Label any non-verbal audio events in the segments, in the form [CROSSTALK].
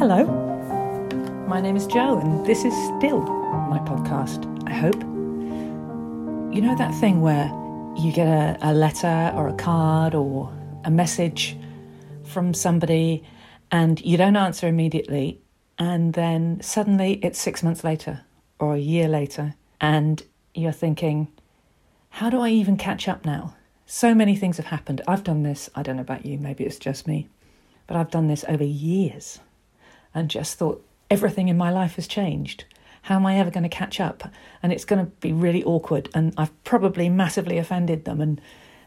Hello, my name is Joe, and this is still my podcast, I hope. You know that thing where you get a, a letter or a card or a message from somebody and you don't answer immediately, and then suddenly it's six months later or a year later, and you're thinking, how do I even catch up now? So many things have happened. I've done this, I don't know about you, maybe it's just me, but I've done this over years and just thought everything in my life has changed. How am I ever going to catch up? And it's going to be really awkward, and I've probably massively offended them, and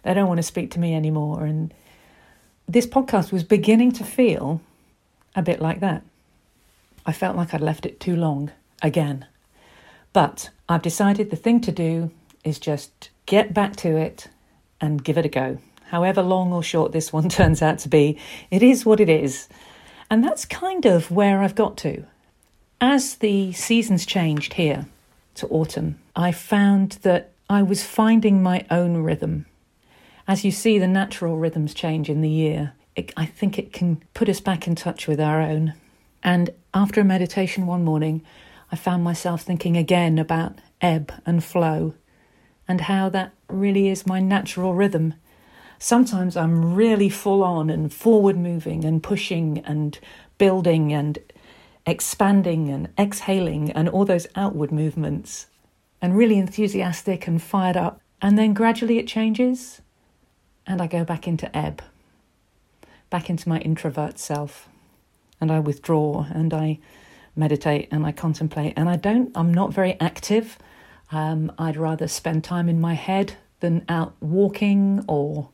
they don't want to speak to me anymore. And this podcast was beginning to feel a bit like that. I felt like I'd left it too long again. But I've decided the thing to do is just get back to it and give it a go. However long or short this one [LAUGHS] turns out to be, it is what it is. And that's kind of where I've got to. As the seasons changed here to autumn, I found that I was finding my own rhythm. As you see, the natural rhythms change in the year. It, I think it can put us back in touch with our own. And after a meditation one morning, I found myself thinking again about ebb and flow and how that really is my natural rhythm. Sometimes I'm really full on and forward moving and pushing and building and expanding and exhaling and all those outward movements and really enthusiastic and fired up. And then gradually it changes and I go back into ebb, back into my introvert self. And I withdraw and I meditate and I contemplate. And I don't, I'm not very active. Um, I'd rather spend time in my head than out walking or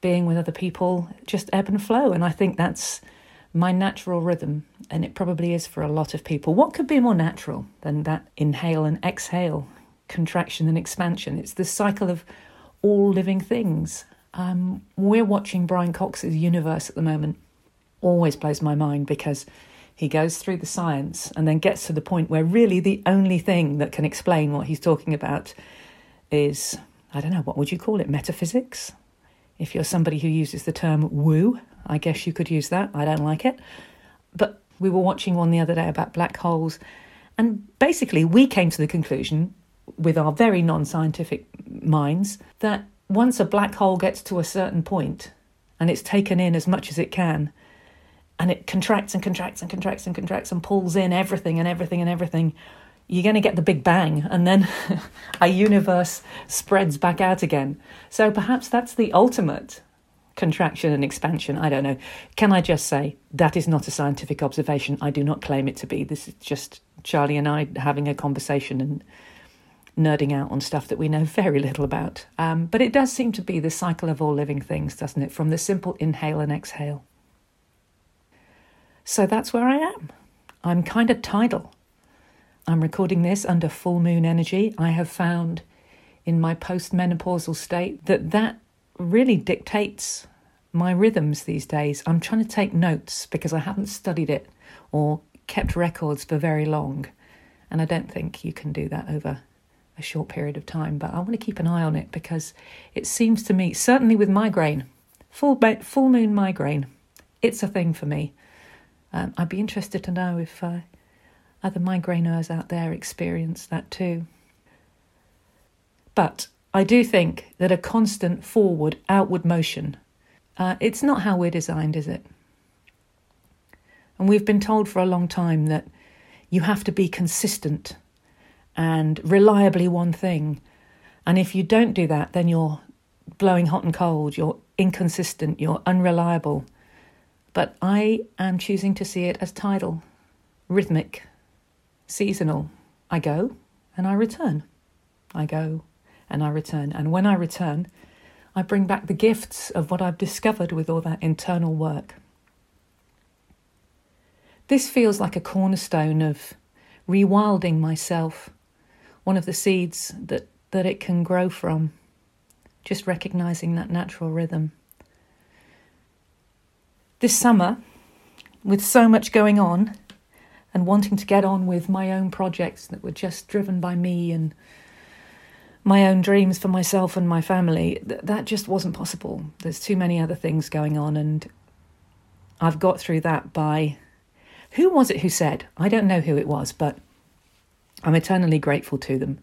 being with other people, just ebb and flow. And I think that's my natural rhythm, and it probably is for a lot of people. What could be more natural than that inhale and exhale, contraction and expansion? It's the cycle of all living things. Um, we're watching Brian Cox's universe at the moment. Always blows my mind because he goes through the science and then gets to the point where really the only thing that can explain what he's talking about is, I don't know, what would you call it? Metaphysics? If you're somebody who uses the term woo, I guess you could use that. I don't like it. But we were watching one the other day about black holes, and basically we came to the conclusion with our very non scientific minds that once a black hole gets to a certain point and it's taken in as much as it can, and it contracts and contracts and contracts and contracts and pulls in everything and everything and everything, you're going to get the big bang, and then [LAUGHS] a universe spreads back out again. So perhaps that's the ultimate contraction and expansion. I don't know. Can I just say that is not a scientific observation? I do not claim it to be. This is just Charlie and I having a conversation and nerding out on stuff that we know very little about. Um, but it does seem to be the cycle of all living things, doesn't it? From the simple inhale and exhale. So that's where I am. I'm kind of tidal. I'm recording this under full moon energy. I have found in my postmenopausal state that that really dictates my rhythms these days. I'm trying to take notes because I haven't studied it or kept records for very long. And I don't think you can do that over a short period of time, but I want to keep an eye on it because it seems to me, certainly with migraine, full, full moon migraine, it's a thing for me. Um, I'd be interested to know if uh, other migraineurs out there experience that too. But I do think that a constant forward, outward motion, uh, it's not how we're designed, is it? And we've been told for a long time that you have to be consistent and reliably one thing. And if you don't do that, then you're blowing hot and cold, you're inconsistent, you're unreliable. But I am choosing to see it as tidal, rhythmic, seasonal. I go and I return. I go and I return. And when I return, I bring back the gifts of what I've discovered with all that internal work. This feels like a cornerstone of rewilding myself, one of the seeds that, that it can grow from, just recognizing that natural rhythm. This summer, with so much going on and wanting to get on with my own projects that were just driven by me and my own dreams for myself and my family, th- that just wasn't possible. There's too many other things going on, and I've got through that by Who was it who said? I don't know who it was, but I'm eternally grateful to them.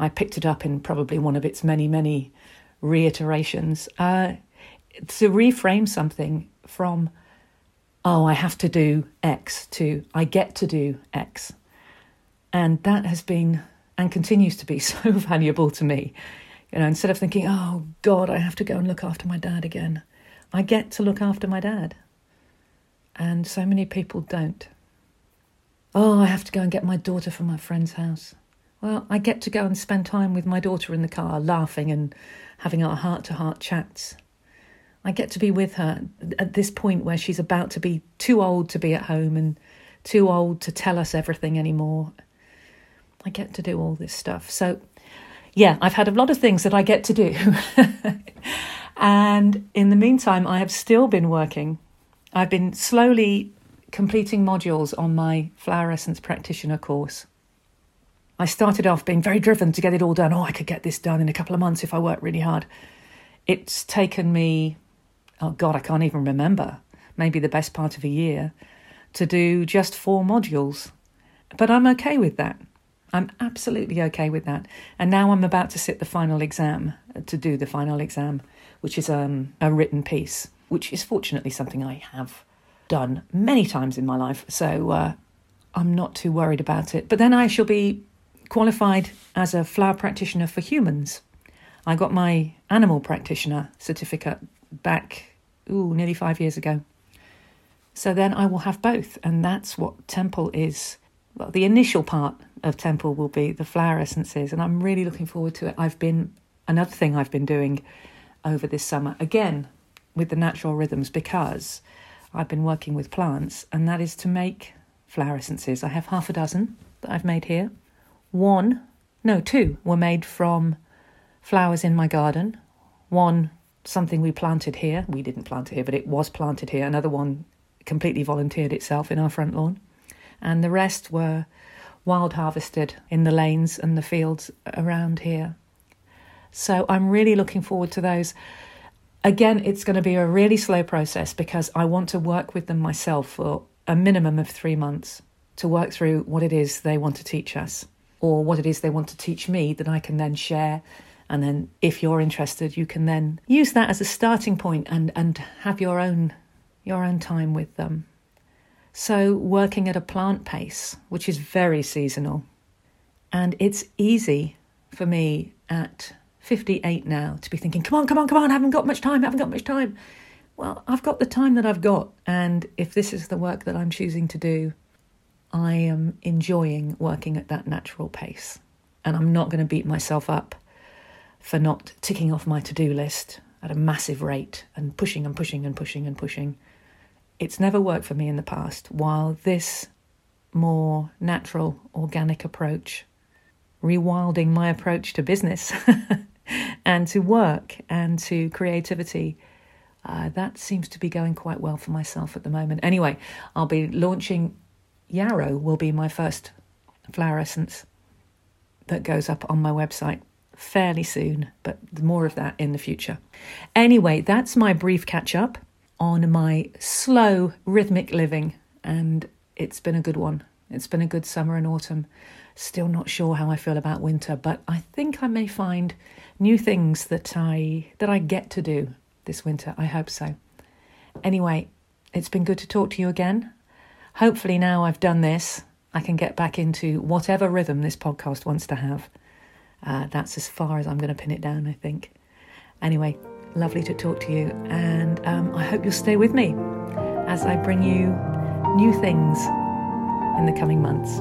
I picked it up in probably one of its many, many reiterations. Uh, to reframe something from, oh, I have to do X, to I get to do X. And that has been and continues to be [LAUGHS] so valuable to me. You know, instead of thinking, oh God, I have to go and look after my dad again, I get to look after my dad. And so many people don't. Oh, I have to go and get my daughter from my friend's house. Well, I get to go and spend time with my daughter in the car, laughing and having our heart to heart chats. I get to be with her at this point where she's about to be too old to be at home and too old to tell us everything anymore. I get to do all this stuff. So, yeah, I've had a lot of things that I get to do. [LAUGHS] and in the meantime, I have still been working. I've been slowly completing modules on my flower essence practitioner course. I started off being very driven to get it all done. Oh, I could get this done in a couple of months if I work really hard. It's taken me, oh God, I can't even remember, maybe the best part of a year to do just four modules. But I'm okay with that. I'm absolutely okay with that. And now I'm about to sit the final exam, uh, to do the final exam, which is um, a written piece, which is fortunately something I have done many times in my life. So uh, I'm not too worried about it. But then I shall be qualified as a flower practitioner for humans. I got my animal practitioner certificate back, ooh, nearly five years ago. So then I will have both, and that's what Temple is. Well, the initial part of Temple will be the flower essences, and I'm really looking forward to it. I've been another thing I've been doing over this summer again with the natural rhythms because I've been working with plants, and that is to make flower essences. I have half a dozen that I've made here. One, no, two were made from flowers in my garden. One, something we planted here. We didn't plant it here, but it was planted here. Another one completely volunteered itself in our front lawn. And the rest were wild harvested in the lanes and the fields around here. So I'm really looking forward to those. Again, it's going to be a really slow process because I want to work with them myself for a minimum of three months to work through what it is they want to teach us or what it is they want to teach me that I can then share. And then, if you're interested, you can then use that as a starting point and, and have your own your own time with them. So, working at a plant pace, which is very seasonal. And it's easy for me at 58 now to be thinking, come on, come on, come on, I haven't got much time, I haven't got much time. Well, I've got the time that I've got. And if this is the work that I'm choosing to do, I am enjoying working at that natural pace. And I'm not going to beat myself up for not ticking off my to do list at a massive rate and pushing and pushing and pushing and pushing. It's never worked for me in the past, while this more natural, organic approach, rewilding my approach to business [LAUGHS] and to work and to creativity, uh, that seems to be going quite well for myself at the moment. Anyway, I'll be launching Yarrow, will be my first flower essence that goes up on my website fairly soon, but more of that in the future. Anyway, that's my brief catch up on my slow rhythmic living, and it's been a good one. It's been a good summer and autumn. Still not sure how I feel about winter, but I think I may find new things that I that I get to do this winter. I hope so. Anyway, it's been good to talk to you again. Hopefully now I've done this, I can get back into whatever rhythm this podcast wants to have. Uh, that's as far as I'm going to pin it down, I think. Anyway, Lovely to talk to you, and um, I hope you'll stay with me as I bring you new things in the coming months.